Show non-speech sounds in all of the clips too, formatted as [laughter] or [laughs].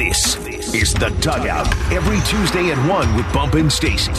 This is The Dugout. Every Tuesday at 1 with Bump and Stacy.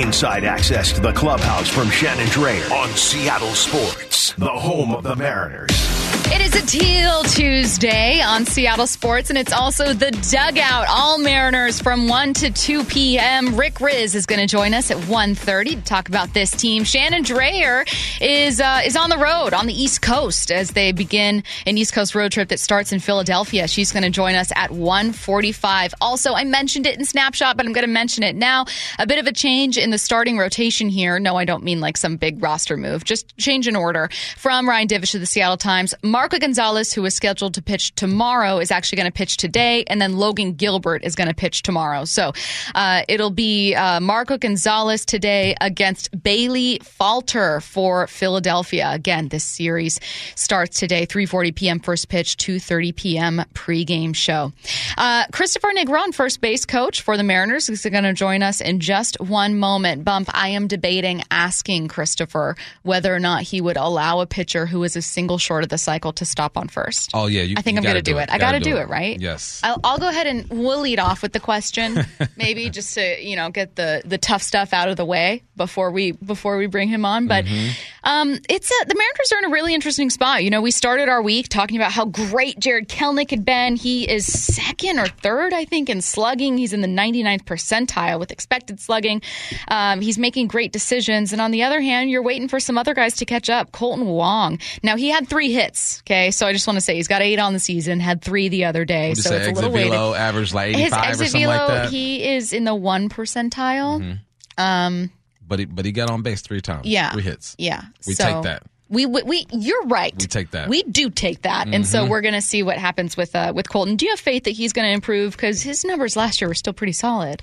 Inside access to the clubhouse from Shannon Drayer on Seattle Sports, the home of the Mariners. It is a Teal Tuesday on Seattle Sports, and it's also the dugout. All Mariners from 1 to 2 p.m. Rick Rizzs is going to join us at 1.30 to talk about this team. Shannon Drayer is uh, is on the road on the East Coast as they begin an East Coast road trip that starts in Philadelphia. She's going to join us at 1.45. Also, I mentioned it in Snapshot, but I'm going to mention it now. A bit of a change in the starting rotation here. No, I don't mean like some big roster move. Just change in order. From Ryan Divish of the Seattle Times, Marco Gonzales, who is scheduled to pitch tomorrow, is actually going to pitch today, and then Logan Gilbert is going to pitch tomorrow. So uh, it'll be uh, Marco Gonzales today against Bailey Falter for Philadelphia. Again, this series starts today, 3:40 p.m. first pitch, 2:30 p.m. pregame show. Uh, Kristopher Negron, first base coach for the Mariners, is going to join us in just one moment. Bump, I am debating asking Christopher whether or not he would allow a pitcher who is a single short of the cycle to stop on first. Oh yeah, you, I think I'm going to do it. I got to do it, right? Yes. I'll, I'll go ahead and we'll lead off with the question, [laughs] maybe just to you know get the the tough stuff out of the way before we before we bring him on. But Mm-hmm. Um, it's a, the Mariners are in a really interesting spot. You know, we started our week talking about how great Jarred Kelenic had been. He is second or third, I think, in slugging. He's in the 99th percentile with expected slugging. Um, he's making great decisions. And on the other hand, you're waiting for some other guys to catch up. Kolten Wong. Now he had three hits. Okay, so I just want to say he's got eight on the season. Had three the other day, so it's a little weighted. average like His 85 or exit something like velo, that? Mm-hmm. he is in the one percentile. Um, but he but he got on base three times. yeah, three hits. Yeah, We so take that. We, we, we you're right. We take that. Mm-hmm. We do take that, and so we're going to see what happens with uh, with Kolten. Do you have faith that he's going to improve? Because his numbers last year were still pretty solid.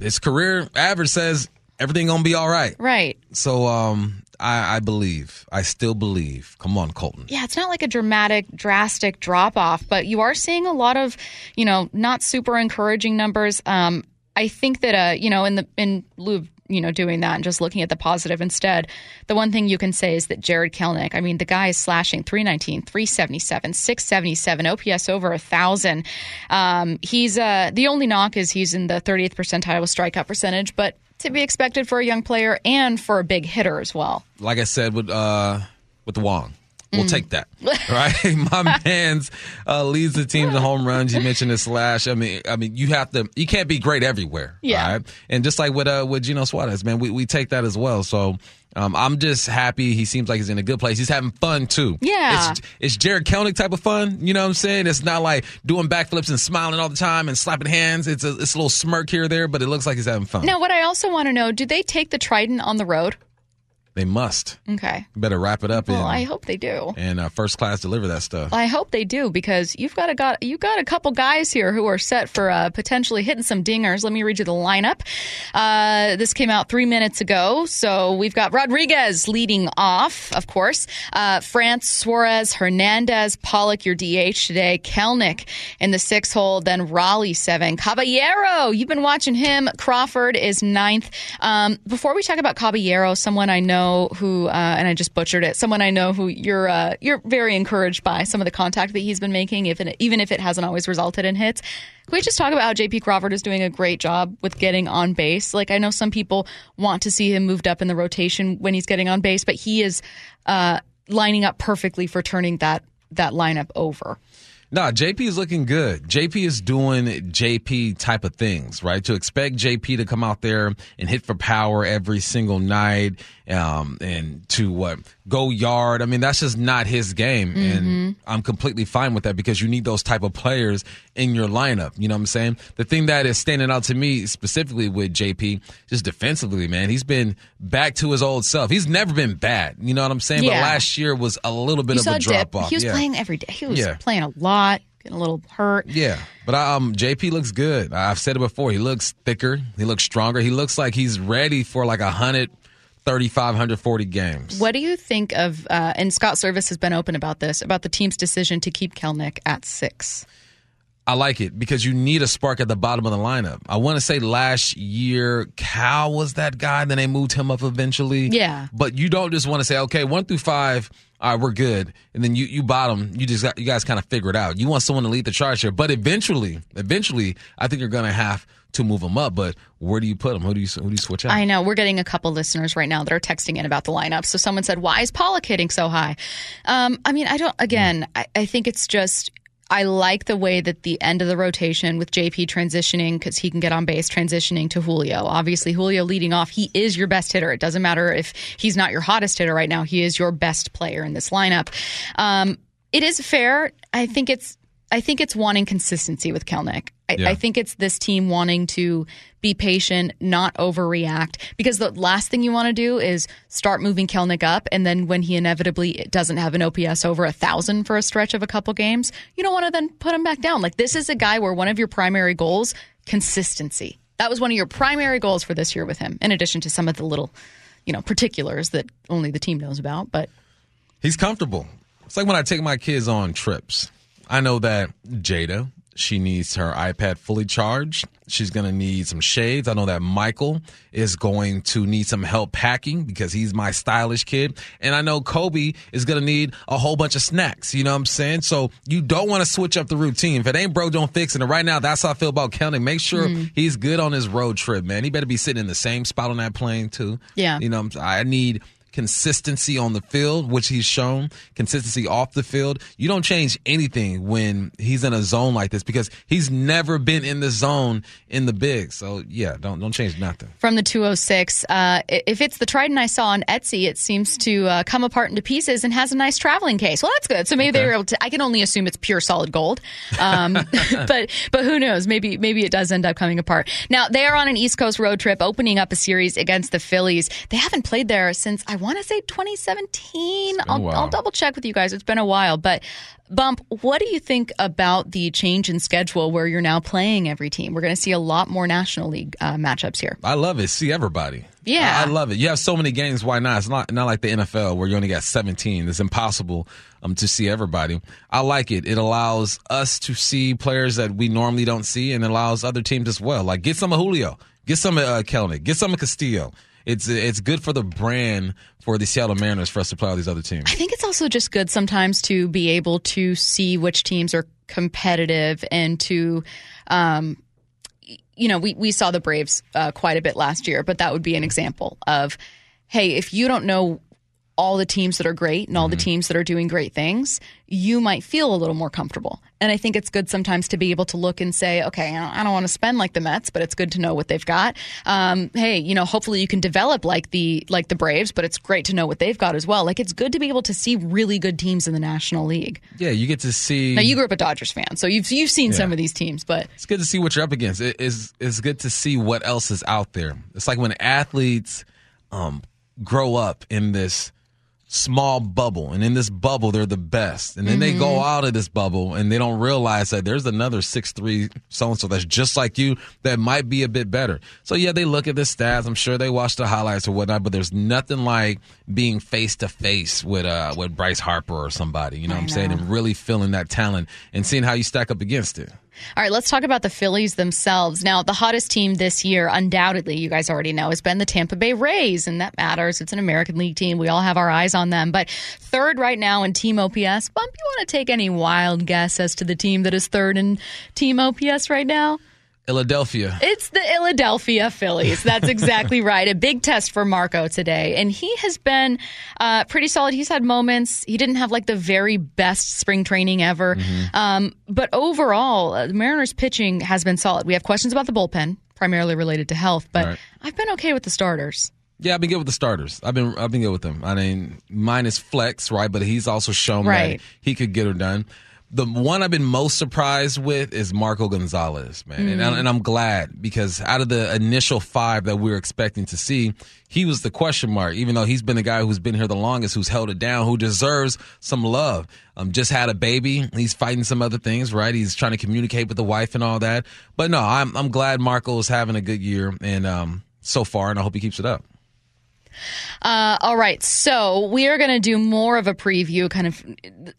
His career average says everything gonna be all right. Right. So um, I, I believe. I still believe. Come on, Kolten. Yeah, it's not like a dramatic, drastic drop off, but you are seeing a lot of, you know, not super encouraging numbers. Um, I think that, uh, you know, in the in lieu of you know doing that and just looking at the positive instead, the one thing you can say is that Jarred Kelenic. I mean, the guy is slashing 319, 377, 677, OPS over a thousand. Um, he's uh, the only knock is he's in the 30th percentile with strikeout percentage, but to be expected for a young player and for a big hitter as well. Like I said with uh with Wong. Mm. We'll take that, right? [laughs] My [laughs] man's uh, leads the team to home runs. You mentioned the slash. I mean, I mean, you have to. You can't be great everywhere, Yeah. right? And just like with uh, with Geno Suarez, man, we, we take that as well. So um, I'm just happy. He seems like he's in a good place. He's having fun too. Yeah. it's, it's Jarred Kelenic type of fun. You know what I'm saying? It's not like doing backflips and smiling all the time and slapping hands. It's a it's a little smirk here or there, but it looks like he's having fun. Now, what I also want to know: Do they take the Trident on the road? They must. Okay. Better wrap it up Well, and, I hope they do. and uh, first class deliver that stuff. I hope they do because you've got a got you got a couple guys here who are set for uh, potentially hitting some dingers. Let me read you the lineup. Uh, this came out three minutes ago, so we've got Rodriguez leading off, of course. Uh, France, Suarez, Hernandez, Pollock, your DH today. Kelenic in the sixth hole, then Raleigh seven. Caballero, you've been watching him. Crawford is ninth. Um, before we talk about Caballero, someone I know who, uh, and I just butchered it. Someone I know who you're uh, you're very encouraged by some of the contact that he's been making, if even if it hasn't always resulted in hits. Can we just talk about how JP Crawford is doing a great job with getting on base? Like I know some people want to see him moved up in the rotation when he's getting on base, but he is uh, lining up perfectly for turning that that lineup over. No, JP is looking good. JP is doing JP type of things, right? To expect JP to come out there and hit for power every single night, um, and to what go yard. I mean, that's just not his game, and I'm completely fine with that because you need those type of players in your lineup. You know what I'm saying? The thing that is standing out to me specifically with JP, just defensively, man, he's been back to his old self. He's never been bad. You know what I'm saying? Yeah. But last year was a little bit You of a a drop dip. off. He was yeah. playing every day. He was Yeah. playing a lot, getting a little hurt. Yeah, but um, JP looks good. I've said it before. He looks thicker. He looks stronger. He looks like he's ready for like a hundred, thirty-five, hundred forty games. What do you think of? Uh, and Scott Servais has been open about this about the team's decision to keep Kelenic at six. I like it because you need a spark at the bottom of the lineup. I want to say last year Cal was that guy, then they moved him up eventually. Yeah. But you don't just want to say, okay, one through five, all right, we're good. And then you, you bottom, you just got, you guys kind of figure it out. You want someone to lead the charge here. But eventually, eventually, I think you're going to have to move them up. But where do you put them? Who do you, who do you switch out? I know we're getting a couple listeners right now that are texting in about the lineup. So someone said, "Why is Pollock hitting so high?" Um, I mean, I don't. Again, I, I think it's just I like the way that the end of the rotation with JP transitioning because he can get on base, transitioning to Julio. Obviously, Julio leading off, he is your best hitter. It doesn't matter if he's not your hottest hitter right now. He is your best player in this lineup. Um, it is fair. I think it's I think it's wanting consistency with Kelenic. I, Yeah. I think it's this team wanting to be patient, not overreact, because the last thing you want to do is start moving Kelenic up, and then when he inevitably doesn't have an OPS over a thousand for a stretch of a couple games, you don't want to then put him back down. Like this is a guy where one of your primary goals, consistency. That was one of your primary goals for this year with him, in addition to some of the little, you know, particulars that only the team knows about. But He's comfortable. It's like when I take my kids on trips. I know that Jada, she needs her iPad fully charged. She's going to need some shades. I know that Michael is going to need some help packing because he's my stylish kid. And I know Kobe is going to need a whole bunch of snacks. You know what I'm saying? So you don't want to switch up the routine. If it ain't broke, don't fix it. And right now, that's how I feel about Kelly. Make sure mm-hmm. he's good on his road trip, man. He better be sitting in the same spot on that plane, too. Yeah. You know, what I'm saying? I need consistency on the field, which he's shown, consistency off the field. You don't change anything when he's in a zone like this because he's never been in the zone in the big. So yeah, don't don't change nothing. from the 206, uh, if it's the Trident I saw on Etsy, it seems to uh, come apart into pieces and has a nice traveling case. Well, that's good. So maybe they were able to. I can only assume it's pure solid gold, um, [laughs] [laughs] but but who knows? Maybe maybe it does end up coming apart. Now they are on an East Coast road trip, opening up a series against the Phillies. They haven't played there since I want to say 2017. a I'll. I'll double check with you guys. It's been a while, but Bump, what do you think about the change in schedule where you're now playing every team? We're going to see a lot more National League uh, matchups here. I love it. See everybody. Yeah. I, I love it. You have so many games. Why not? It's not not like the NFL where you only got 17. It's impossible um, to see everybody. I like it. It allows us to see players that we normally don't see, and it allows other teams as well. Like get some of Julio, get some of uh, Kelenic, get some of Castillo. It's it's good for the brand for the Seattle Mariners for us to play all these other teams. I think it's also just good sometimes to be able to see which teams are competitive and to, um, you know, we, we saw the Braves uh, quite a bit last year, but that would be an example of, hey, if you don't know all the teams that are great and all the teams that are doing great things, you might feel a little more comfortable. And I think it's good sometimes to be able to look and say, okay, I don't, don't want to spend like the Mets, but it's good to know what they've got. Um, hey, you know, hopefully you can develop like the like the Braves, but it's great to know what they've got as well. Like it's good to be able to see really good teams in the National League. Yeah, you get to see. Now you grew up a Dodgers fan, so you've you've seen some of these teams, but it's good to see what you're up against. It is it's good to see what else is out there. It's like when athletes um, grow up in this small bubble, and in this bubble they're the best, and then they go out of this bubble and they don't realize that there's another six three so and so that's just like you that might be a bit better. So yeah, they look at the stats. I'm sure they watch the highlights or whatnot, but there's nothing like being face to face with uh with Bryce Harper or somebody. You know what I'm saying? And really feeling that talent and seeing how you stack up against it. All right, let's talk about the Phillies themselves. Now, the hottest team this year, undoubtedly, you guys already know, has been the Tampa Bay Rays, and that matters. It's an American League team. We all have our eyes on them. But third right now in team OPS, Bump, you want to take any wild guess as to the team that is third in team OPS right now? Philadelphia. It's the Philadelphia Phillies. That's [laughs] exactly right. A big test for Marco today. And he has been uh, pretty solid. He's had moments. He didn't have like the very best spring training ever. Um, but overall, uh, the Mariners pitching has been solid. We have questions about the bullpen, primarily related to health, but Right. I've been okay with the starters. Yeah, I've been good with the starters. I've been I've been good with them. I mean, mine is flex, right? But he's also shown Right. that he could get her done. The one I've been most surprised with is Marco Gonzales, man, and, I- and I'm glad because out of the initial five that we were expecting to see, he was the question mark. Even though he's been the guy who's been here the longest, who's held it down, who deserves some love. Um, just had a baby. He's fighting some other things, right? He's trying to communicate with the wife and all that. But no, I'm I'm glad Marco is having a good year and um so far, and I hope he keeps it up. Uh, all right, so we are going to do more of a preview. Kind of,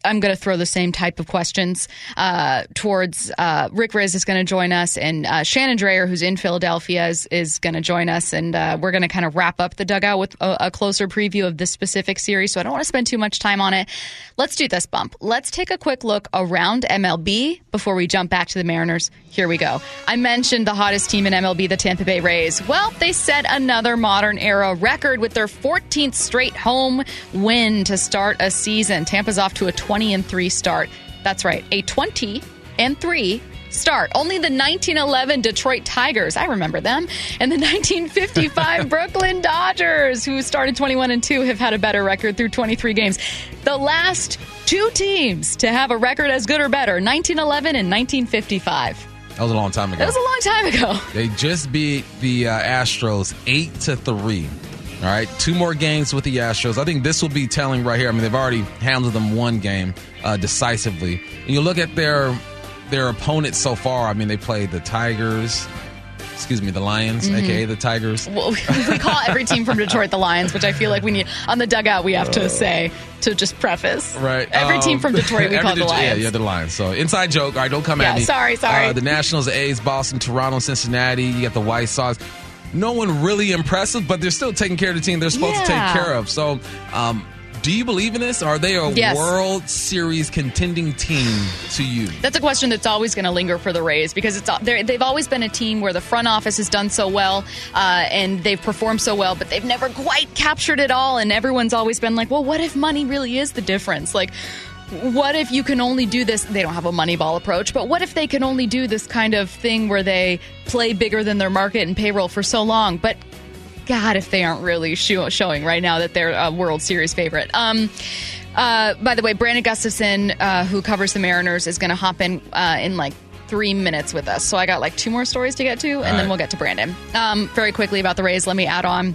I'm going to throw the same type of questions uh, towards uh, Rick Rizzs is going to join us, and uh, Shannon Drayer, who's in Philadelphia, is, is going to join us, and uh, we're going to kind of wrap up the dugout with a, a closer preview of this specific series. So I don't want to spend too much time on it. Let's do this bump. Let's take a quick look around MLB before we jump back to the Mariners. Here we go. I mentioned the hottest team in MLB, the Tampa Bay Rays. Well, they set another modern era record with their 14th straight home win to start a season. Tampa's off to a 20 and 3 start. That's right, a 20 and 3 start. Only the 1911 Detroit Tigers, I remember them, and the [laughs] 1955 Brooklyn Dodgers, who started 21 and 2, have had a better record through 23 games. The last two teams to have a record as good or better 1911 and 1955. That was a long time ago. That was a long time ago. They just beat the uh, Astros eight to three. All right, two more games with the Astros. I think this will be telling right here. I mean, they've already handled them one game uh, decisively. And you look at their their opponents so far. I mean, they played the Tigers. Excuse me, the Lions, mm-hmm. aka the Tigers. Well, [laughs] we call every team from Detroit the Lions, which I feel like we need on the dugout. We have to say to just preface. Right. Every um, team from Detroit we [laughs] call the Lions. Yeah, yeah, the Lions. So inside joke. All right, don't come yeah, at me. Sorry, sorry. Uh, the Nationals, the A's, Boston, Toronto, Cincinnati. You got the White Sox. No one really impressive, but they're still taking care of the team they're supposed yeah. to take care of. So um, do you believe in this? Are they a yes. World Series contending team to you? That's a question that's always going to linger for the Rays because it's they've always been a team where the front office has done so well uh, and they've performed so well, but they've never quite captured it all. And everyone's always been like, well, what if money really is the difference? Like, what if you can only do this? They don't have a Moneyball approach, but what if they can only do this kind of thing where they play bigger than their market and payroll for so long? But God, if they aren't really show, showing right now that they're a World Series favorite. Um, uh, by the way, Brandon Gustafson, uh, who covers the Mariners, is going to hop in uh, in like three minutes with us. So I got like two more stories to get to, and All then right. we'll get to Brandon. Um, very quickly about the Rays, let me add on.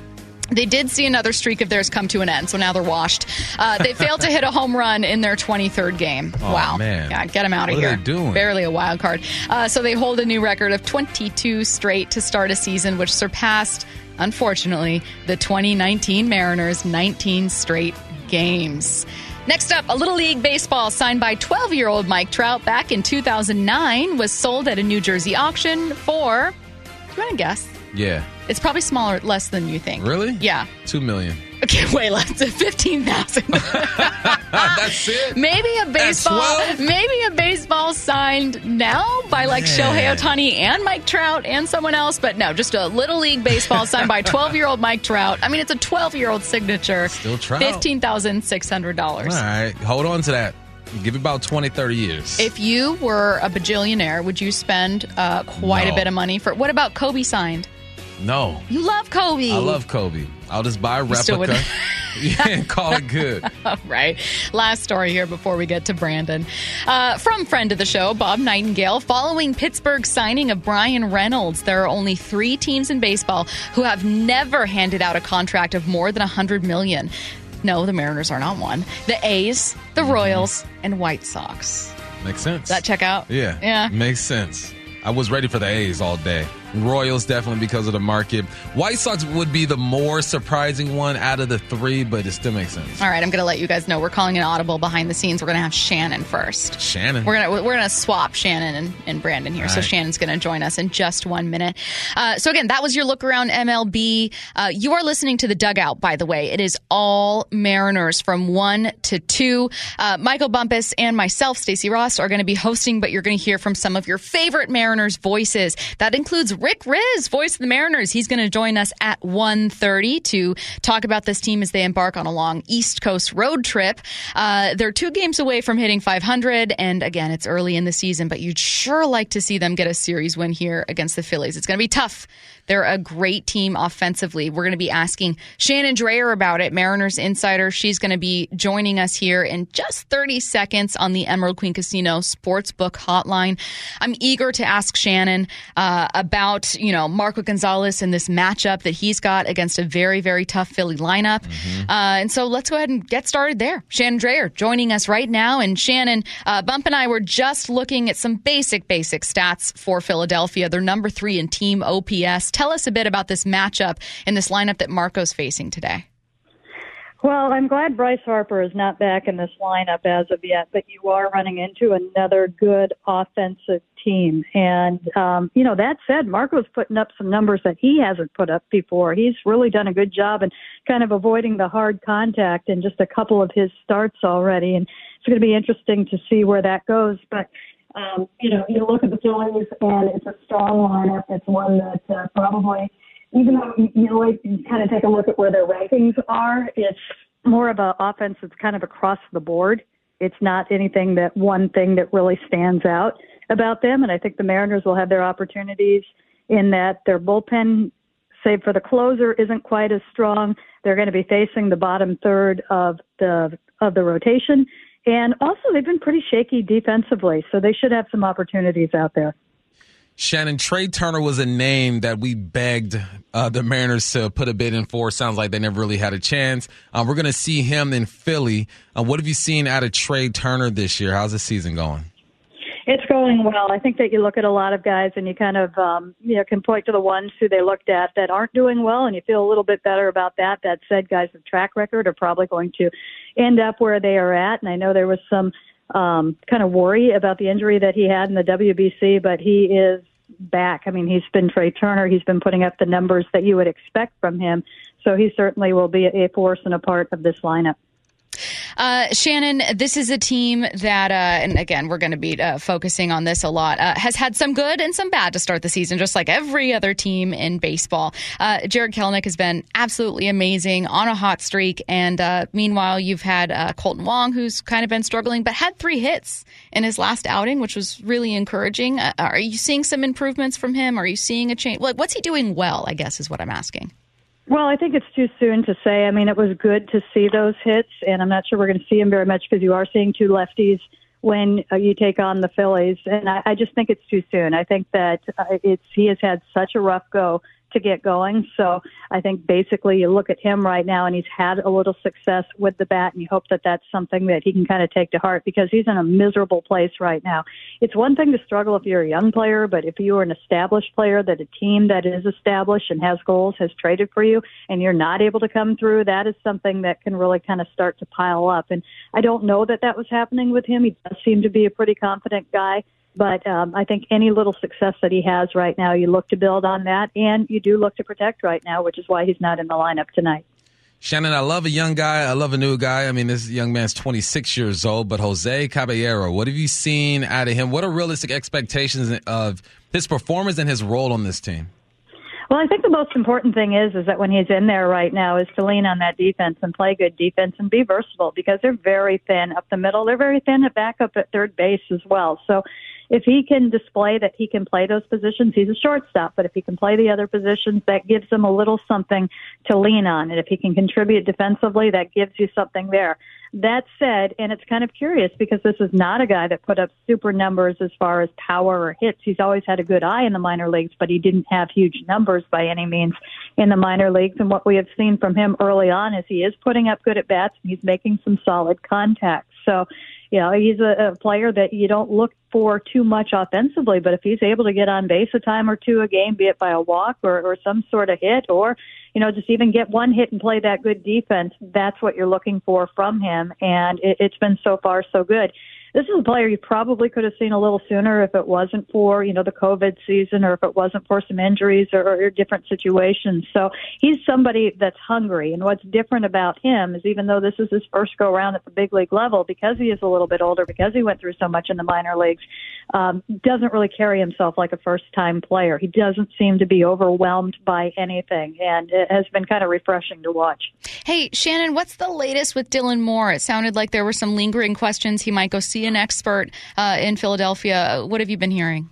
They did see another streak of theirs come to an end, so now they're washed. Uh, they [laughs] failed to hit a home run in their 23rd game. Oh, wow. Man. Yeah, get them out of here. doing? Barely a wild card. Uh, so they hold a new record of 22 straight to start a season, which surpassed unfortunately, the 2019 Mariners' 19 straight games. Next up, a Little League Baseball signed by 12 year old Mike Trout back in 2009 was sold at a New Jersey auction for, do you want to guess? Yeah. It's probably smaller, less than you think. Really? Yeah. Two million. Okay, [laughs] wait, let's fifteen thousand. [laughs] [laughs] That's it. Maybe a baseball. Maybe a baseball signed now by like Man. Shohei Ohtani and Mike Trout and someone else, but no, just a little league baseball signed by twelve-year-old Mike Trout. I mean, it's a twelve-year-old signature. Still Trout. Fifteen thousand six hundred dollars. All right, hold on to that. Give it about 20, 30 years. If you were a bajillionaire, would you spend uh, quite no. a bit of money for? What about Kobe signed? No. You love Kobe. I love Kobe. I'll just buy a replica [laughs] and call it good. [laughs] All right. Last story here before we get to Brandon. Uh, from friend of the show, Bob Nightingale. Following Pittsburgh's signing of Bryan Reynolds, there are only three teams in baseball who have never handed out a contract of more than 100 million. No, the Mariners are not one. The A's, the mm-hmm. Royals, and White Sox. Makes sense. Does that check out? Yeah. Yeah. Makes sense. I was ready for the A's all day. Royals definitely because of the market. White Sox would be the more surprising one out of the three, but it still makes sense. All right, I'm going to let you guys know we're calling an audible behind the scenes. We're going to have Shannon first. Shannon. We're going to we're going to swap Shannon and, and Brandon here. All so right. Shannon's going to join us in just one minute. Uh, so again, that was your look around MLB. Uh, you are listening to the dugout, by the way. It is all Mariners from one to two. Uh, Michael Bumpus and myself, Stacy Ross, are going to be hosting, but you're going to hear from some of your favorite Mariners voices. That includes Rick Rizzs, voice of the Mariners. He's going to join us at 1.30 to talk about this team as they embark on a long East Coast road trip. Uh, they're two games away from hitting 500, and again, it's early in the season, but you'd sure like to see them get a series win here against the Phillies. It's going to be tough they're a great team offensively. We're going to be asking Shannon Drayer about it, Mariners insider. She's going to be joining us here in just 30 seconds on the Emerald Queen Casino Sportsbook Hotline. I'm eager to ask Shannon uh, about you know, Marco Gonzales and this matchup that he's got against a very, very tough Philly lineup. Mm-hmm. Uh, and so let's go ahead and get started there. Shannon Drayer joining us right now. And Shannon, uh, Bump and I were just looking at some basic, basic stats for Philadelphia. They're number three in team OPS. Tell us a bit about this matchup and this lineup that Marco's facing today. Well, I'm glad Bryce Harper is not back in this lineup as of yet, but you are running into another good offensive team. And, um, you know, that said, Marco's putting up some numbers that he hasn't put up before. He's really done a good job in kind of avoiding the hard contact in just a couple of his starts already. And it's going to be interesting to see where that goes. But, um, you know, you look at the Phillies and it's a strong lineup. It's one that uh, probably even though you like kind of take a look at where their rankings are, it's more of an offense that's kind of across the board. It's not anything that one thing that really stands out about them. And I think the Mariners will have their opportunities in that their bullpen, save for the closer, isn't quite as strong. They're going to be facing the bottom third of the of the rotation. And also, they've been pretty shaky defensively, so they should have some opportunities out there. Shannon, Trea Turner was a name that we begged uh, the Mariners to put a bid in for. Sounds like they never really had a chance. Uh, we're going to see him in Philly. Uh, what have you seen out of Trea Turner this year? How's the season going? It's going well. I think that you look at a lot of guys and you kind of um, you know can point to the ones who they looked at that aren't doing well, and you feel a little bit better about that. That said, guys with track record are probably going to end up where they are at. And I know there was some um, kind of worry about the injury that he had in the WBC, but he is back. I mean, he's been Trea Turner. He's been putting up the numbers that you would expect from him. So he certainly will be a force and a part of this lineup. Uh, Shannon, this is a team that, uh, and again, we're going to be uh, focusing on this a lot, uh, has had some good and some bad to start the season, just like every other team in baseball. Uh, Jarred Kelenic has been absolutely amazing on a hot streak. And uh, meanwhile, you've had Kolten Wong, who's kind of been struggling, but had three hits in his last outing, which was really encouraging. are you seeing some improvements from him? Are you seeing a change? Like, what's he doing well, I guess, is what I'm asking. Well, I think it's too soon to say. I mean, it was good to see those hits, and I'm not sure we're going to see them very much because you are seeing two lefties when uh, you take on the Phillies, and I, I just think it's too soon. I think that uh, it's he has had such a rough go to get going. So I think basically you look at him right now and he's had a little success with the bat and you hope that that's something that he can kind of take to heart because he's in a miserable place right now. It's one thing to struggle if you're a young player, but if you are an established player that a team that is established and has goals has traded for you and you're not able to come through, that is something that can really kind of start to pile up. And I don't know that that was happening with him. He does seem to be a pretty confident guy. But um, I think any little success that he has right now, you look to build on that, and you do look to protect right now, which is why he's not in the lineup tonight. Shannon, I love a young guy. I love a new guy. I mean, this young man's 26 years old, but Jose Caballero, what have you seen out of him? What are realistic expectations of his performance and his role on this team? Well, I think the most important thing is is that when he's in there right now is to lean on that defense and play good defense and be versatile because they're very thin up the middle. They're very thin at back up at third base as well. So if he can display that he can play those positions, he's a shortstop. But if he can play the other positions, that gives him a little something to lean on. And if he can contribute defensively, that gives you something there. That said, and it's kind of curious because this is not a guy that put up super numbers as far as power or hits. He's always had a good eye in the minor leagues, but he didn't have huge numbers by any means in the minor leagues. And what we have seen from him early on is he is putting up good at bats and he's making some solid contacts. So, you know, he's a, a player that you don't look for too much offensively, but if he's able to get on base a time or two a game, be it by a walk or, or some sort of hit, or you know, just even get one hit and play that good defense, that's what you're looking for from him. And it, it's been so far so good this is a player you probably could have seen a little sooner if it wasn't for, you know, the COVID season or if it wasn't for some injuries or, or different situations. So he's somebody that's hungry. And what's different about him is even though this is his first go around at the big league level, because he is a little bit older, because he went through so much in the minor leagues, um, doesn't really carry himself like a first time player. He doesn't seem to be overwhelmed by anything. And it has been kind of refreshing to watch. Hey, Shannon, what's the latest with Dylan Moore? It sounded like there were some lingering questions. He might go see an expert uh, in Philadelphia. What have you been hearing?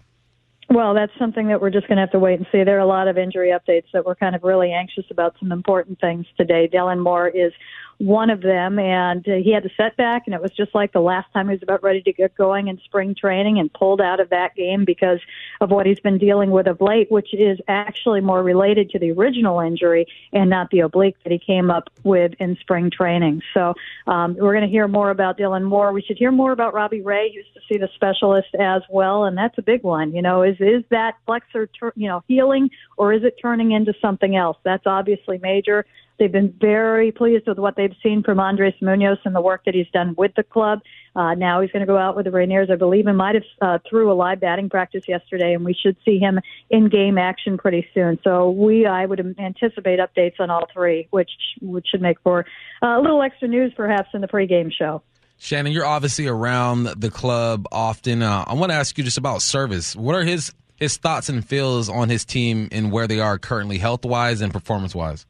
Well, that's something that we're just going to have to wait and see. There are a lot of injury updates that we're kind of really anxious about some important things today. Dylan Moore is one of them, and uh, he had a setback, and it was just like the last time he was about ready to get going in spring training and pulled out of that game because of what he's been dealing with of late, which is actually more related to the original injury and not the oblique that he came up with in spring training. So um, we're going to hear more about Dylan Moore. We should hear more about Robbie Ray, used to see the specialist as well, and that's a big one. You know, is is that flexor, you know, healing or is it turning into something else? That's obviously major. They've been very pleased with what they've seen from Andres Munoz and the work that he's done with the club. Uh, now he's going to go out with the Rainiers. I believe he might have uh, threw a live batting practice yesterday, and we should see him in game action pretty soon. So we, I would anticipate updates on all three, which which should make for uh, a little extra news perhaps in the pregame show. Shannon, you're obviously around the club often. Uh, I want to ask you just about Servais. What are his his thoughts and feels on his team and where they are currently, health wise and performance wise?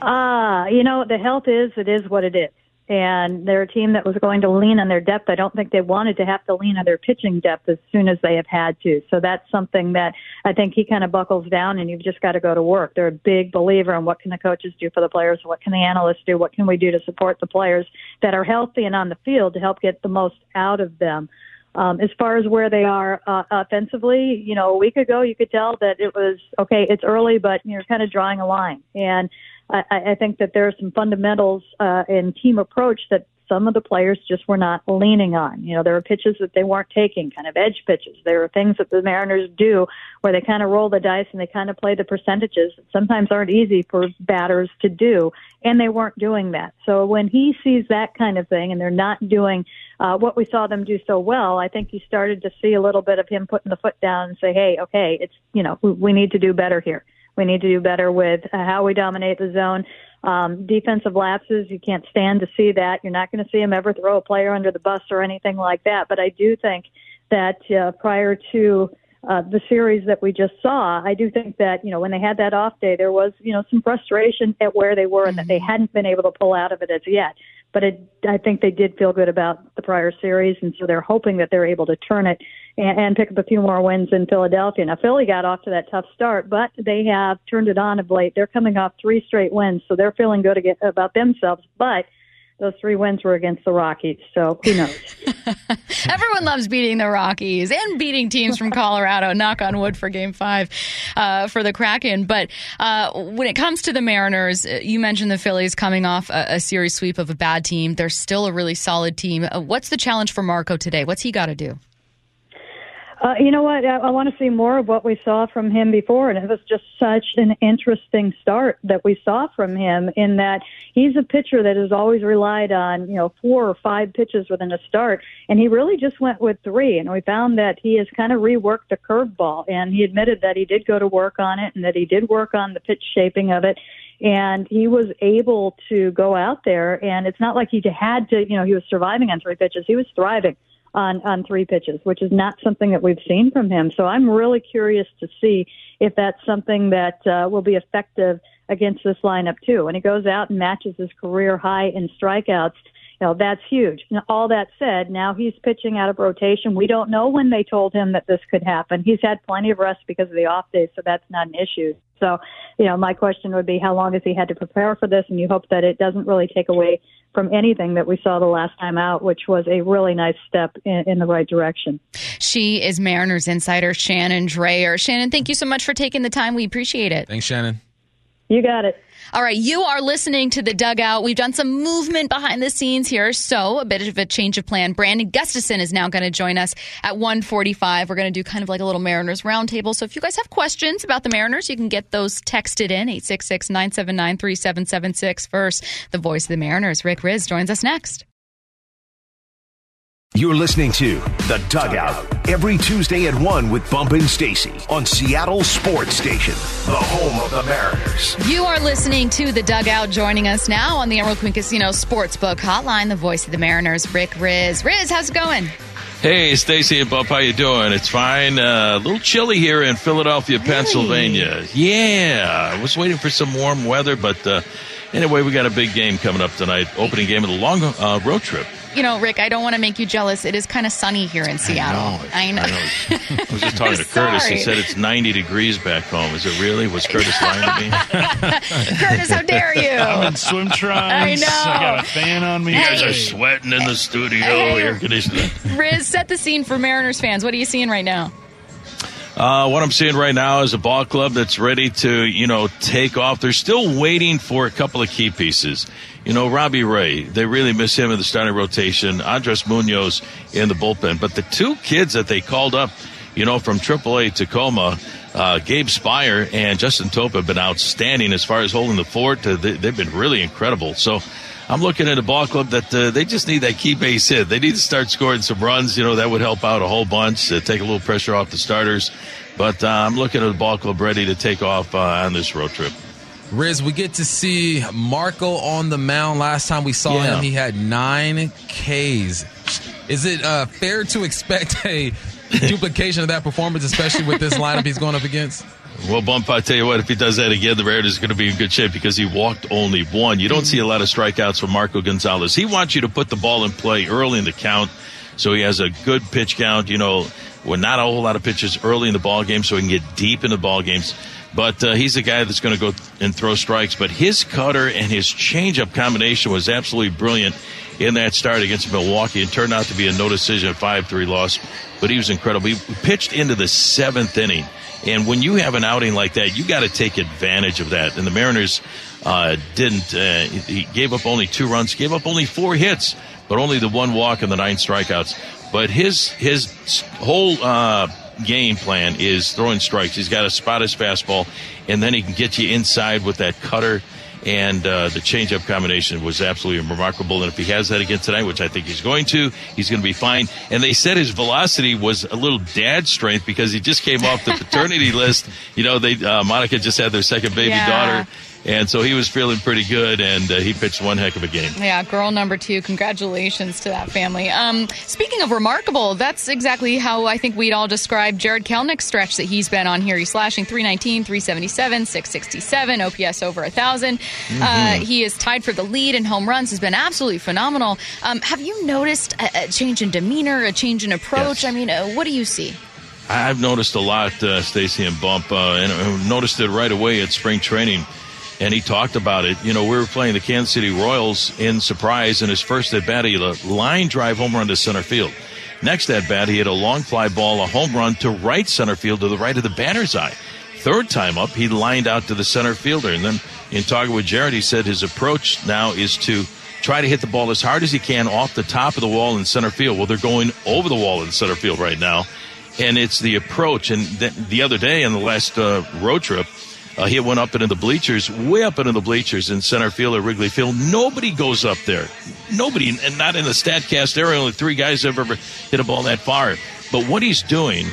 Uh, you know, the health is it is what it is. And they're a team that was going to lean on their depth. I don't think they wanted to have to lean on their pitching depth as soon as they have had to. So that's something that I think he kind of buckles down and you've just got to go to work. They're a big believer in what can the coaches do for the players, what can the analysts do, what can we do to support the players that are healthy and on the field to help get the most out of them. Um, as far as where they are uh, offensively, you know, a week ago you could tell that it was okay. It's early, but you're kind of drawing a line, and I, I think that there are some fundamentals uh, in team approach that some of the players just were not leaning on. You know, there were pitches that they weren't taking, kind of edge pitches. There are things that the Mariners do where they kind of roll the dice and they kind of play the percentages that sometimes aren't easy for batters to do, and they weren't doing that. So when he sees that kind of thing and they're not doing uh, what we saw them do so well, I think you started to see a little bit of him putting the foot down and say, hey, okay, it's, you know, we need to do better here. We need to do better with uh, how we dominate the zone. Um, defensive lapses, you can't stand to see that. You're not going to see him ever throw a player under the bus or anything like that. But I do think that uh, prior to uh, the series that we just saw, I do think that you know when they had that off day, there was you know some frustration at where they were and that they mm-hmm. hadn't been able to pull out of it as yet. But it, I think they did feel good about the prior series, and so they're hoping that they're able to turn it and, and pick up a few more wins in Philadelphia. Now, Philly got off to that tough start, but they have turned it on of late. They're coming off three straight wins, so they're feeling good about themselves. But those three wins were against the Rockies, so who knows? [laughs] Everyone loves beating the Rockies and beating teams from Colorado. knock on wood for Game Five uh, for the Kraken. But uh, when it comes to the Mariners, uh, you mentioned the Phillies coming off a, a, series sweep of a bad team. They're still a really solid team. Uh, what's the challenge for Marco today? What's he got to do? Uh, you know what? I, I want to see more of what we saw from him before, and it was just such an interesting start that we saw from him. In that he's a pitcher that has always relied on you know four or five pitches within a start, and he really just went with three. And we found that he has kind of reworked the curveball, and he admitted that he did go to work on it, and that he did work on the pitch shaping of it and he was able to go out there and it's not like he had to you know he was surviving on three pitches he was thriving on on three pitches, which is not something that we've seen from him. So I'm really curious to see if that's something that uh, will be effective against this lineup too. When he goes out and matches his career high in strikeouts, you know that's huge. All that said, now he's pitching out of rotation. We don't know when they told him that this could happen. He's had plenty of rest because of the off days, so that's not an issue. So, you know, my question would be how long has he had to prepare for this? And you hope that it doesn't really take away from anything that we saw the last time out, which was a really nice step in, in the right direction. She is Mariners insider Shannon Drayer. Shannon, thank you so much for taking the time. We appreciate it. Thanks, Shannon. You got it. All right, you are listening to the dugout. We've done some movement behind the scenes here, so a bit of a change of plan. Brandon Gustafson is now going to join us at 1:45. We're going to do kind of like a little Mariners roundtable. So if you guys have questions about the Mariners, you can get those texted in 866-979-3776. First, the voice of the Mariners, Rick Rizzs, joins us next. You're listening to The Dugout every Tuesday at 1 with Bump and Stacy on Seattle Sports Station, the home of the Mariners. You are listening to The Dugout. Joining us now on the Emerald Queen Casino Sportsbook Hotline, the voice of the Mariners, Rick Rizzs. Rizzs, how's it going? Hey, Stacy and Bump, how you doing? It's fine. Uh, a little chilly here in Philadelphia, really? Pennsylvania. Yeah, I was waiting for some warm weather, but uh, anyway, we got a big game coming up tonight. Opening game of the long uh, road trip you know, Rick, I don't want to make you jealous. It is kind of sunny here in Seattle. I know. I know. I, know. I was just talking to [laughs] Curtis. He said it's 90 degrees back home. Is it really? Was Curtis lying to me? [laughs] Curtis, how dare you? [laughs] I'm in swim trunks. I know. I got a fan on me. You guys are sweating in the studio, hey. air conditioning. Rizzs, set the scene for Mariners fans. What are you seeing right now? Uh, what I'm seeing right now is a ball club that's ready to, you know, take off. They're still waiting for a couple of key pieces. You know, Robbie Ray, they really miss him in the starting rotation. Andres Munoz in the bullpen. But the two kids that they called up, you know, from AAA Tacoma, uh, Gabe Speier and Justin Topa have been outstanding as far as holding the fort. Uh, they, have been really incredible. So I'm looking at a ball club that uh, they just need that key base hit. They need to start scoring some runs. You know, that would help out a whole bunch, uh, take a little pressure off the starters. But uh, I'm looking at a ball club ready to take off uh, on this road trip. Rizzs, we get to see Marco on the mound. Last time we saw yeah. him, he had nine Ks. Is it uh, fair to expect [laughs] a [laughs] duplication of that performance, especially with this lineup he's going up against? Well, Bump, I tell you what, if he does that again, the Mariners is going to be in good shape because he walked only one. You don't see a lot of strikeouts from Marco Gonzales. He wants you to put the ball in play early in the count, so he has a good pitch count. You know, with not a whole lot of pitches early in the ball game, so he can get deep in the ball games. But uh, he's a guy that's going to go and throw strikes. But his cutter and his changeup combination was absolutely brilliant in that start against Milwaukee and turned out to be a no decision 5 3 loss. But he was incredible. He pitched into the seventh inning. And when you have an outing like that, you got to take advantage of that. And the Mariners uh, didn't. Uh, he gave up only two runs, gave up only four hits, but only the one walk and the nine strikeouts. But his his whole uh, game plan is throwing strikes. He's got to spot his fastball, and then he can get you inside with that cutter and uh, the changeup combination was absolutely remarkable. And if he has that again tonight, which I think he's going to, he's going to be fine. And they said his velocity was a little dad strength because he just came off the paternity [laughs] list. You know, they uh, Monica just had their second baby yeah. daughter and so he was feeling pretty good, and uh, he pitched one heck of a game. Yeah, girl number two. Congratulations to that family. Um, speaking of remarkable, that's exactly how I think we'd all describe Jarred Kelenic's stretch that he's been on here. He's slashing 319, 377, 667, OPS over 1,000. Mm-hmm. Uh, he is tied for the lead in home runs, has been absolutely phenomenal. Um, have you noticed a, a, change in demeanor, a change in approach? Yes. I mean, uh, what do you see? I've noticed a lot, uh, Stacy and Bump, uh, and I noticed it right away at spring training and he talked about it. You know, we were playing the Kansas City Royals in surprise, and his first at bat, he had a line drive home run to center field. Next at bat, he had a long fly ball, a home run to right center field to the right of the batter's eye. Third time up, he lined out to the center fielder. And then in talking with Jarred, he said his approach now is to try to hit the ball as hard as he can off the top of the wall in center field. Well, they're going over the wall in center field right now. And it's the approach. And th- the other day on the last uh, road trip, uh, he went up into the bleachers, way up into the bleachers in center field at Wrigley Field. Nobody goes up there. Nobody, and not in the Statcast area. Only three guys have ever hit a ball that far. But what he's doing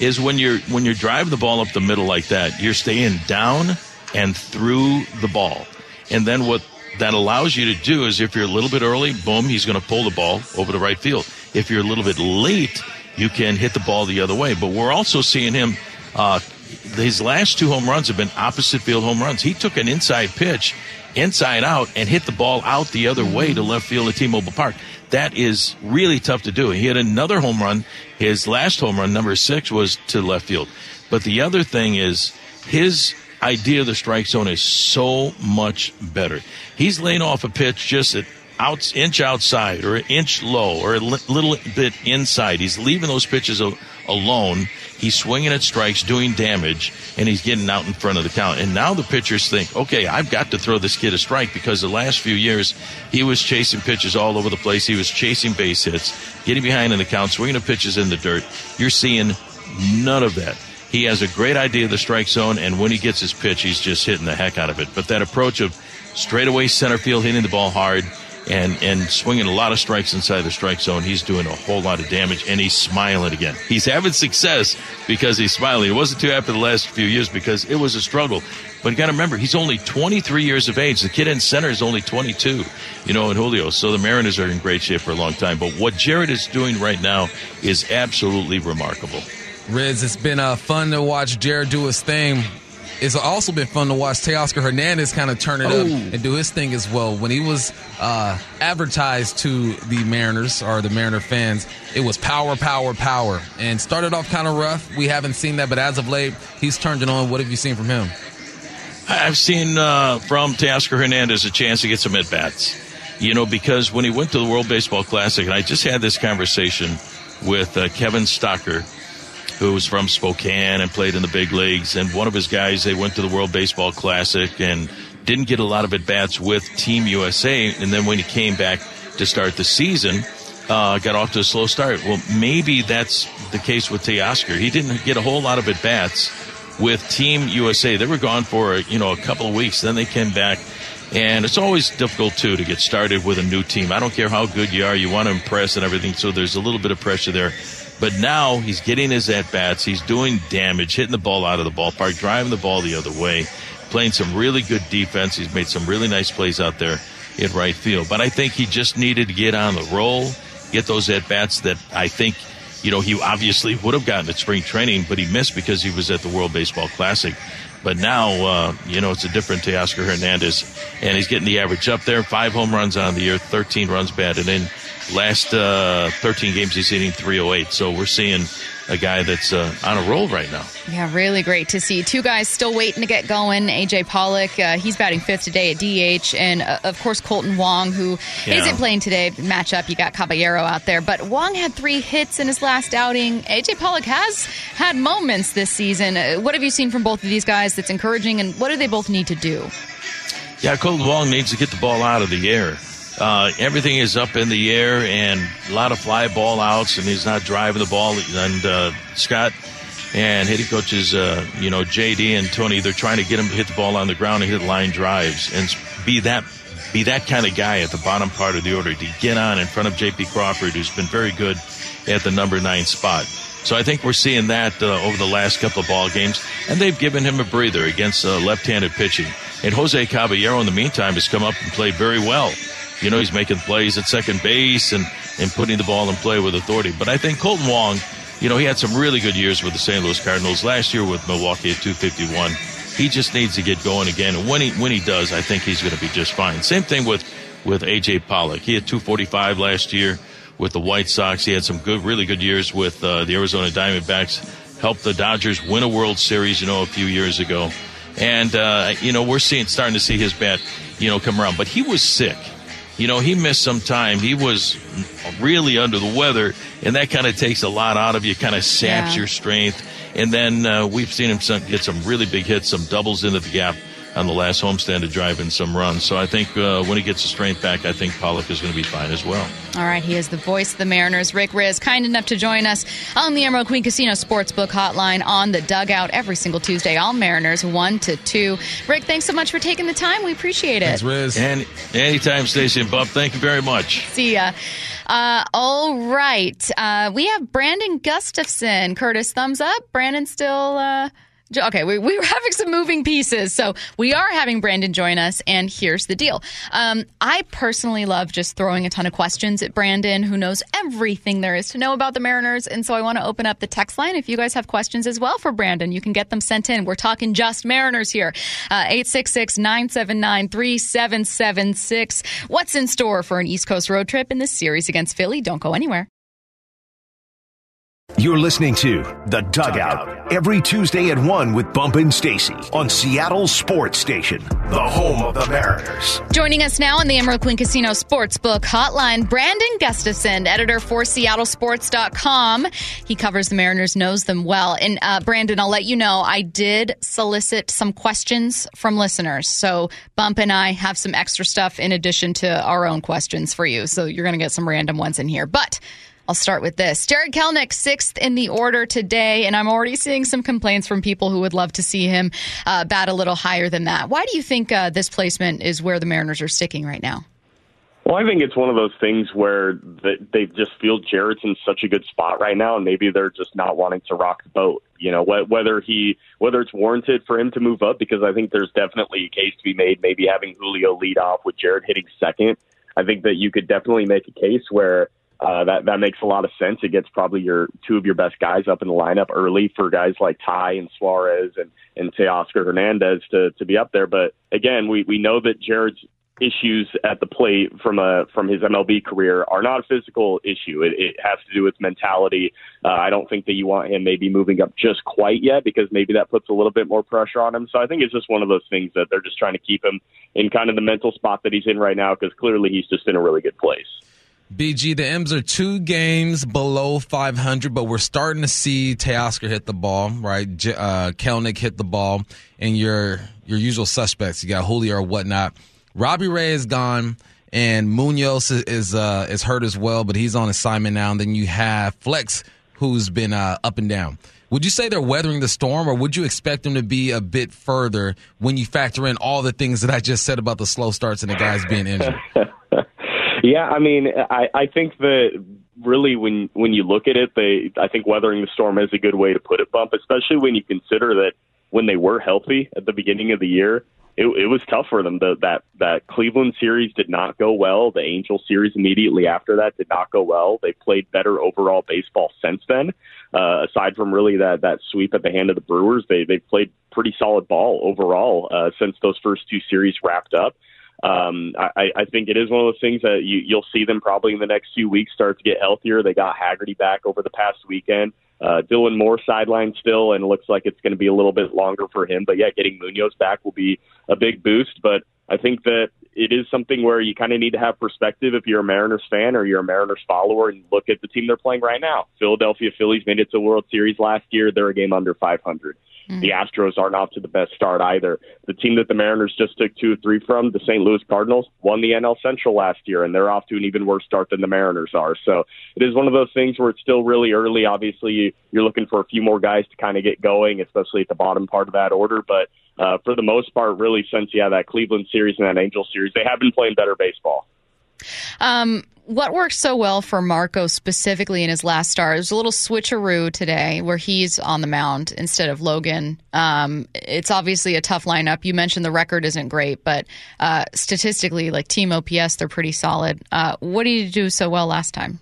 is when you're when you're driving the ball up the middle like that, you're staying down and through the ball. And then what that allows you to do is if you're a little bit early, boom, he's going to pull the ball over the right field. If you're a little bit late, you can hit the ball the other way. But we're also seeing him uh, his last two home runs have been opposite field home runs. He took an inside pitch, inside out, and hit the ball out the other way to left field at T-Mobile Park. That is really tough to do. He had another home run. His last home run, number six, was to left field. But the other thing is his idea of the strike zone is so much better. He's laying off a pitch just at inch outside or an inch low or a li- little bit inside. He's leaving those pitches alone. He's swinging at strikes, doing damage, and he's getting out in front of the count. And now the pitchers think, okay, I've got to throw this kid a strike because the last few years he was chasing pitches all over the place. He was chasing base hits, getting behind in the count, swinging the pitches in the dirt. You're seeing none of that. He has a great idea of the strike zone, and when he gets his pitch, he's just hitting the heck out of it. But that approach of straightaway center field, hitting the ball hard, and and swinging a lot of strikes inside the strike zone. He's doing a whole lot of damage, and he's smiling again. He's having success because he's smiling. It wasn't too happy the last few years because it was a struggle. But you got to remember, he's only 23 years of age. The kid in center is only 22, you know, in Julio. So the Mariners are in great shape for a long time. But what Jarred is doing right now is absolutely remarkable. Rizzs, it's been uh, fun to watch Jarred do his thing it's also been fun to watch Teoscar Hernandez kind of turn it oh. up and do his thing as well. When he was uh, advertised to the Mariners or the Mariner fans, it was power, power, power, and started off kind of rough. We haven't seen that, but as of late, he's turned it on. What have you seen from him? I've seen uh, from Teoscar Hernandez a chance to get some at bats. You know, because when he went to the World Baseball Classic, and I just had this conversation with uh, Kevin Stocker who was from Spokane and played in the big leagues. And one of his guys, they went to the World Baseball Classic and didn't get a lot of at bats with Team USA. And then when he came back to start the season, uh, got off to a slow start. Well, maybe that's the case with Teoscar. He didn't get a whole lot of at bats with Team USA. They were gone for you know a couple of weeks. Then they came back, and it's always difficult too to get started with a new team. I don't care how good you are, you want to impress and everything. So there's a little bit of pressure there. But now he's getting his at bats. He's doing damage, hitting the ball out of the ballpark, driving the ball the other way, playing some really good defense. He's made some really nice plays out there in right field. But I think he just needed to get on the roll, get those at bats that I think you know, he obviously would have gotten at spring training, but he missed because he was at the World Baseball Classic. But now, uh, you know, it's a different Teoscar Hernandez, and he's getting the average up there. Five home runs on the year, 13 runs batted in. Last uh, 13 games, he's hitting 308. So we're seeing a guy that's uh, on a roll right now. Yeah, really great to see. Two guys still waiting to get going. AJ Pollock, uh, he's batting fifth today at DH, and uh, of course Kolten Wong, who yeah. not playing today. Matchup, you got Caballero out there, but Wong had three hits in his last outing. AJ Pollock has had moments this season. Uh, what have you seen from both of these guys that's encouraging, and what do they both need to do? Yeah, Kolten Wong needs to get the ball out of the air. Uh, everything is up in the air and a lot of fly ball outs, and he's not driving the ball. And uh, Scott and hitting coaches, uh, you know, JD and Tony, they're trying to get him to hit the ball on the ground and hit line drives and be that be that kind of guy at the bottom part of the order to get on in front of J.P. Crawford, who's been very good at the number nine spot. So I think we're seeing that uh, over the last couple of ball games, and they've given him a breather against uh, left-handed pitching. And Jose Caballero, in the meantime, has come up and played very well. You know, he's making plays at second base and, and putting the ball in play with authority. But I think Kolten Wong, you know, he had some really good years with the St. Louis Cardinals last year with Milwaukee at 251. He just needs to get going again. And when he, when he does, I think he's going to be just fine. Same thing with, with AJ Pollock. He had 245 last year with the White Sox. He had some good, really good years with uh, the Arizona Diamondbacks. Helped the Dodgers win a World Series, you know, a few years ago. And, uh, you know, we're seeing, starting to see his bat, you know, come around. But he was sick you know, he missed some time. He was really under the weather, and that kind of takes a lot out of you, kind of saps yeah. your strength. And then uh, we've seen him some, get some really big hits, some doubles into the gap on the last homestand to drive in some runs. So I think uh, when he gets the strength back, I think Pollock is going to be fine as well. All right, he is the voice of the Mariners. Rick Rizzs, kind enough to join us on the Emerald Queen Casino Sportsbook Hotline on the dugout every single Tuesday. All Mariners, 1 to 2. Rick, thanks so much for taking the time. We appreciate it. Thanks, Rizzs. And anytime, Stacy and Bob. Thank you very much. See ya. Uh, all right. Uh, we have Brandon Gustafson. Curtis, thumbs up. Brandon still. Okay, we, we were having some moving pieces. So we are having Brandon join us, and here's the deal. Um, I personally love just throwing a ton of questions at Brandon, who knows everything there is to know about the Mariners. And so I want to open up the text line. If you guys have questions as well for Brandon, you can get them sent in. We're talking just Mariners here. Uh, 866 979 3776. What's in store for an East Coast road trip in this series against Philly? Don't go anywhere. You're listening to The Dugout every Tuesday at 1 with Bump and Stacy on Seattle Sports Station, the home of the Mariners. Joining us now on the Emerald Queen Casino Sportsbook Hotline, Brandon Gustafson, editor for SeattleSports.com. He covers the Mariners, knows them well. And uh, Brandon, I'll let you know, I did solicit some questions from listeners. So Bump and I have some extra stuff in addition to our own questions for you. So you're going to get some random ones in here. But I'll start with this. Jarred Kelenic, sixth in the order today, and I'm already seeing some complaints from people who would love to see him uh, bat a little higher than that. Why do you think uh, this placement is where the Mariners are sticking right now? Well, I think it's one of those things where they just feel Jarred's in such a good spot right now, and maybe they're just not wanting to rock the boat. You know, whether he whether it's warranted for him to move up, because I think there's definitely a case to be made. Maybe having Julio lead off with Jarred hitting second, I think that you could definitely make a case where uh, that that makes a lot of sense. It gets probably your two of your best guys up in the lineup early for guys like Ty and Suarez and and Teoscar Hernandez to to be up there. But again, we we know that Jarred's issues at the plate from a from his MLB career are not a physical issue. It, it has to do with mentality. Uh, I don't think that you want him maybe moving up just quite yet because maybe that puts a little bit more pressure on him. So I think it's just one of those things that they're just trying to keep him in kind of the mental spot that he's in right now because clearly he's just in a really good place. BG, the M's are two games below 500, but we're starting to see Teoscar hit the ball, right? Uh, Kelenic hit the ball, and your your usual suspects. You got Julio or whatnot. Robbie Ray is gone, and Munoz is is, uh, is hurt as well, but he's on assignment now. And then you have Flex, who's been uh, up and down. Would you say they're weathering the storm, or would you expect them to be a bit further when you factor in all the things that I just said about the slow starts and the guys being injured? [laughs] Yeah, I mean, I, I think that really when when you look at it, they I think weathering the storm is a good way to put it, bump, especially when you consider that when they were healthy at the beginning of the year, it, it was tough for them. The, that that Cleveland series did not go well. The Angel series immediately after that did not go well. They played better overall baseball since then. Uh, aside from really that that sweep at the hand of the Brewers, they they played pretty solid ball overall uh, since those first two series wrapped up um, I, I think it is one of those things that you, you'll see them probably in the next few weeks start to get healthier. They got Haggerty back over the past weekend. Uh, Dylan Moore sidelined still, and it looks like it's going to be a little bit longer for him. But yeah, getting Munoz back will be a big boost. But I think that it is something where you kind of need to have perspective if you're a Mariners fan or you're a Mariners follower and look at the team they're playing right now. Philadelphia Phillies made it to World Series last year. They're a game under 500. Mm-hmm. The Astros aren't off to the best start either. The team that the Mariners just took two or three from, the St. Louis Cardinals, won the NL Central last year, and they're off to an even worse start than the Mariners are. So it is one of those things where it's still really early. Obviously, you're looking for a few more guys to kind of get going, especially at the bottom part of that order. But uh, for the most part, really, since yeah, that Cleveland series and that Angel series, they have been playing better baseball. Um, what worked so well for Marco specifically in his last start? There's a little switcheroo today where he's on the mound instead of Logan. Um, it's obviously a tough lineup. You mentioned the record isn't great, but uh, statistically, like team OPS, they're pretty solid. Uh, what did you do so well last time?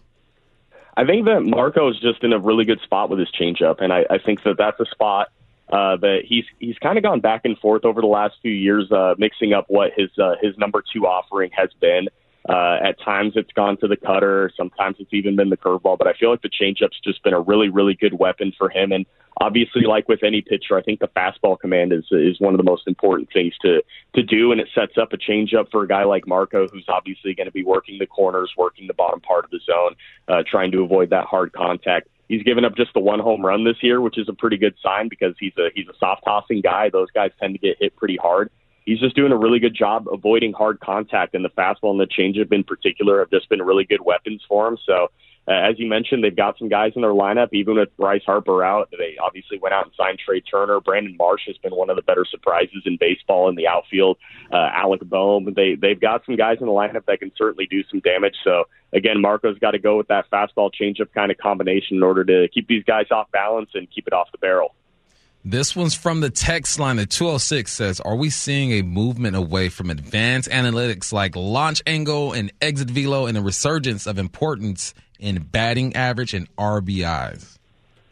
I think that Marco is just in a really good spot with his changeup, and I, I think that that's a spot uh, that he's he's kind of gone back and forth over the last few years, uh, mixing up what his uh, his number two offering has been. Uh, at times it's gone to the cutter. Sometimes it's even been the curveball. But I feel like the changeup's just been a really, really good weapon for him. And obviously, like with any pitcher, I think the fastball command is is one of the most important things to to do. And it sets up a changeup for a guy like Marco, who's obviously going to be working the corners, working the bottom part of the zone, uh, trying to avoid that hard contact. He's given up just the one home run this year, which is a pretty good sign because he's a he's a soft tossing guy. Those guys tend to get hit pretty hard he's just doing a really good job avoiding hard contact, and the fastball and the changeup in particular have just been really good weapons for him. So, uh, as you mentioned, they've got some guys in their lineup. Even with Bryce Harper out, they obviously went out and signed Trea Turner. Brandon Marsh has been one of the better surprises in baseball in the outfield. Uh, Alec Bohm, they they've got some guys in the lineup that can certainly do some damage. So again, Marco's got to go with that fastball changeup kind of combination in order to keep these guys off balance and keep it off the barrel. This one's from the text line at 206 says, Are we seeing a movement away from advanced analytics like launch angle and exit velo and a resurgence of importance in batting average and RBIs?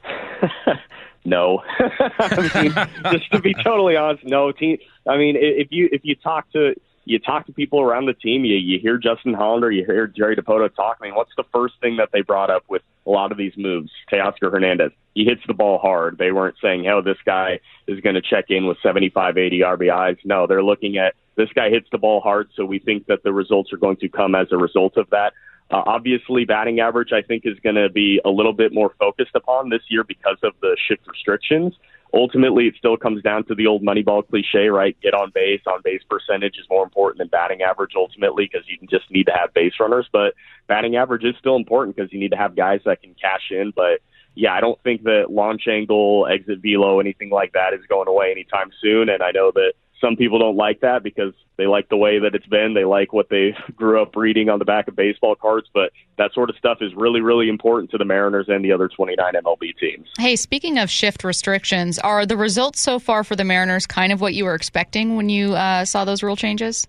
[laughs] no. [laughs] Mean, just to be totally honest, no. Team, I mean, if you if you talk to you talk to people around the team, you, you hear Justin Hollander, you hear Jerry Dipoto talk. I mean, what's the first thing that they brought up with a lot of these moves? Teoscar Hernandez, he hits the ball hard. They weren't saying, oh, this guy is going to check in with 75, 80 RBIs. No, they're looking at this guy hits the ball hard, so we think that the results are going to come as a result of that. Uh, obviously, batting average, I think, is going to be a little bit more focused upon this year because of the shift restrictions ultimately it still comes down to the old Moneyball cliche, right? Get on base. On base percentage is more important than batting average ultimately because you just need to have base runners. But batting average is still important because you need to have guys that can cash in. But yeah, I don't think that launch angle, exit velo, anything like that is going away anytime soon. And I know that some people don't like that because they like the way that it's been. They like what they [laughs] grew up reading on the back of baseball cards, but that sort of stuff is really, really important to the Mariners and the other 29 MLB teams. Hey, speaking of shift restrictions, are the results so far for the Mariners kind of what you were expecting when you uh, saw those rule changes?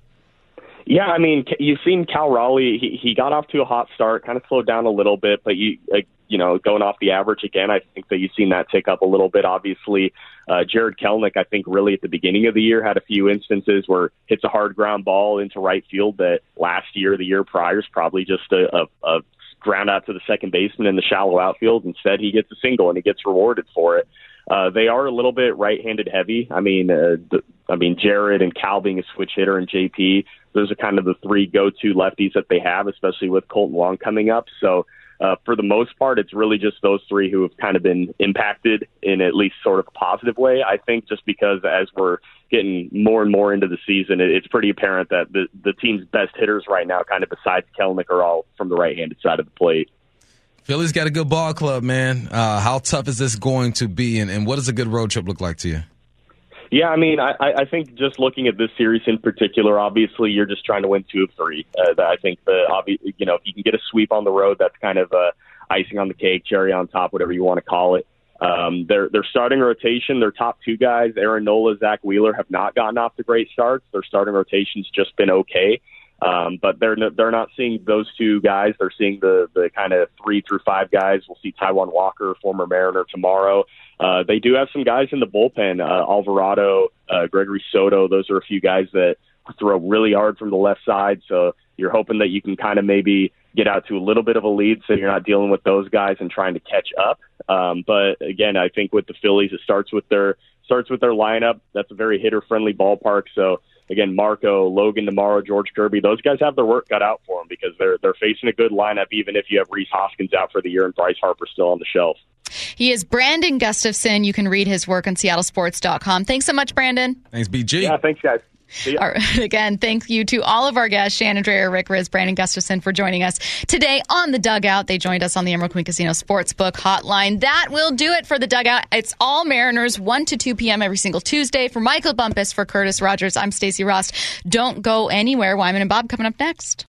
Yeah, I mean, you've seen Cal Raleigh. He, he got off to a hot start, kind of slowed down a little bit, but you, like, you know, going off the average again, I think that you've seen that tick up a little bit. Obviously, uh, Jarred Kelenic, I think, really at the beginning of the year had a few instances where hits a hard ground ball into right field that last year, the year prior, is probably just a, a, a ground out to the second baseman in the shallow outfield. Instead, he gets a single and he gets rewarded for it. Uh, they are a little bit right-handed heavy. I mean, uh, the, I mean, Jarred and Cal being a switch hitter and JP, those are kind of the three go-to lefties that they have, especially with Kolten Wong coming up. So uh, for the most part, it's really just those three who have kind of been impacted in at least sort of a positive way. I think just because as we're getting more and more into the season, it's pretty apparent that the the team's best hitters right now, kind of besides Kelenic, are all from the right-handed side of the plate. Philly's got a good ball club, man. Uh, how tough is this going to be, and, and what does a good road trip look like to you? Yeah, I mean, I, I think just looking at this series in particular, obviously you're just trying to win two of three. Uh, I think the obvious, you know, if you can get a sweep on the road, that's kind of uh, icing on the cake, cherry on top, whatever you want to call it. Um, their their starting rotation, their top two guys, Aaron Nola, Zack Wheeler, have not gotten off to great starts. Their starting rotation's just been okay. Um, but they're they're not seeing those two guys. They're seeing the the kind of three through five guys. We'll see Taijuan Walker, former Mariner, tomorrow. Uh, they do have some guys in the bullpen. Uh, Alvarado, uh, Gregory Soto. Those are a few guys that throw really hard from the left side. So you're hoping that you can kind of maybe get out to a little bit of a lead, so you're not dealing with those guys and trying to catch up. Um, but again, I think with the Phillies, it starts with their starts with their lineup. That's a very hitter friendly ballpark. So again, Marco, Logan tomorrow, George Kirby, those guys have their work cut out for them because they're they're facing a good lineup, even if you have Rhys Hoskins out for the year and Bryce Harper still on the shelf. He is Brandon Gustafson. You can read his work on seattlesports.com. Thanks so much, Brandon. Thanks, BG. Yeah, thanks, guys. [laughs] Again, thank you to all of our guests, Shannon Drayer, Rick Rizzs, Brandon Gustafson, for joining us today on the Dugout. They joined us on the Emerald Queen Casino Sportsbook Hotline. That will do it for the Dugout. It's all Mariners, 1 to 2 p.m. every single Tuesday. For Michael Bumpus, for Curtis Rogers, I'm Stacy Rost. Don't go anywhere. Wyman and Bob coming up next.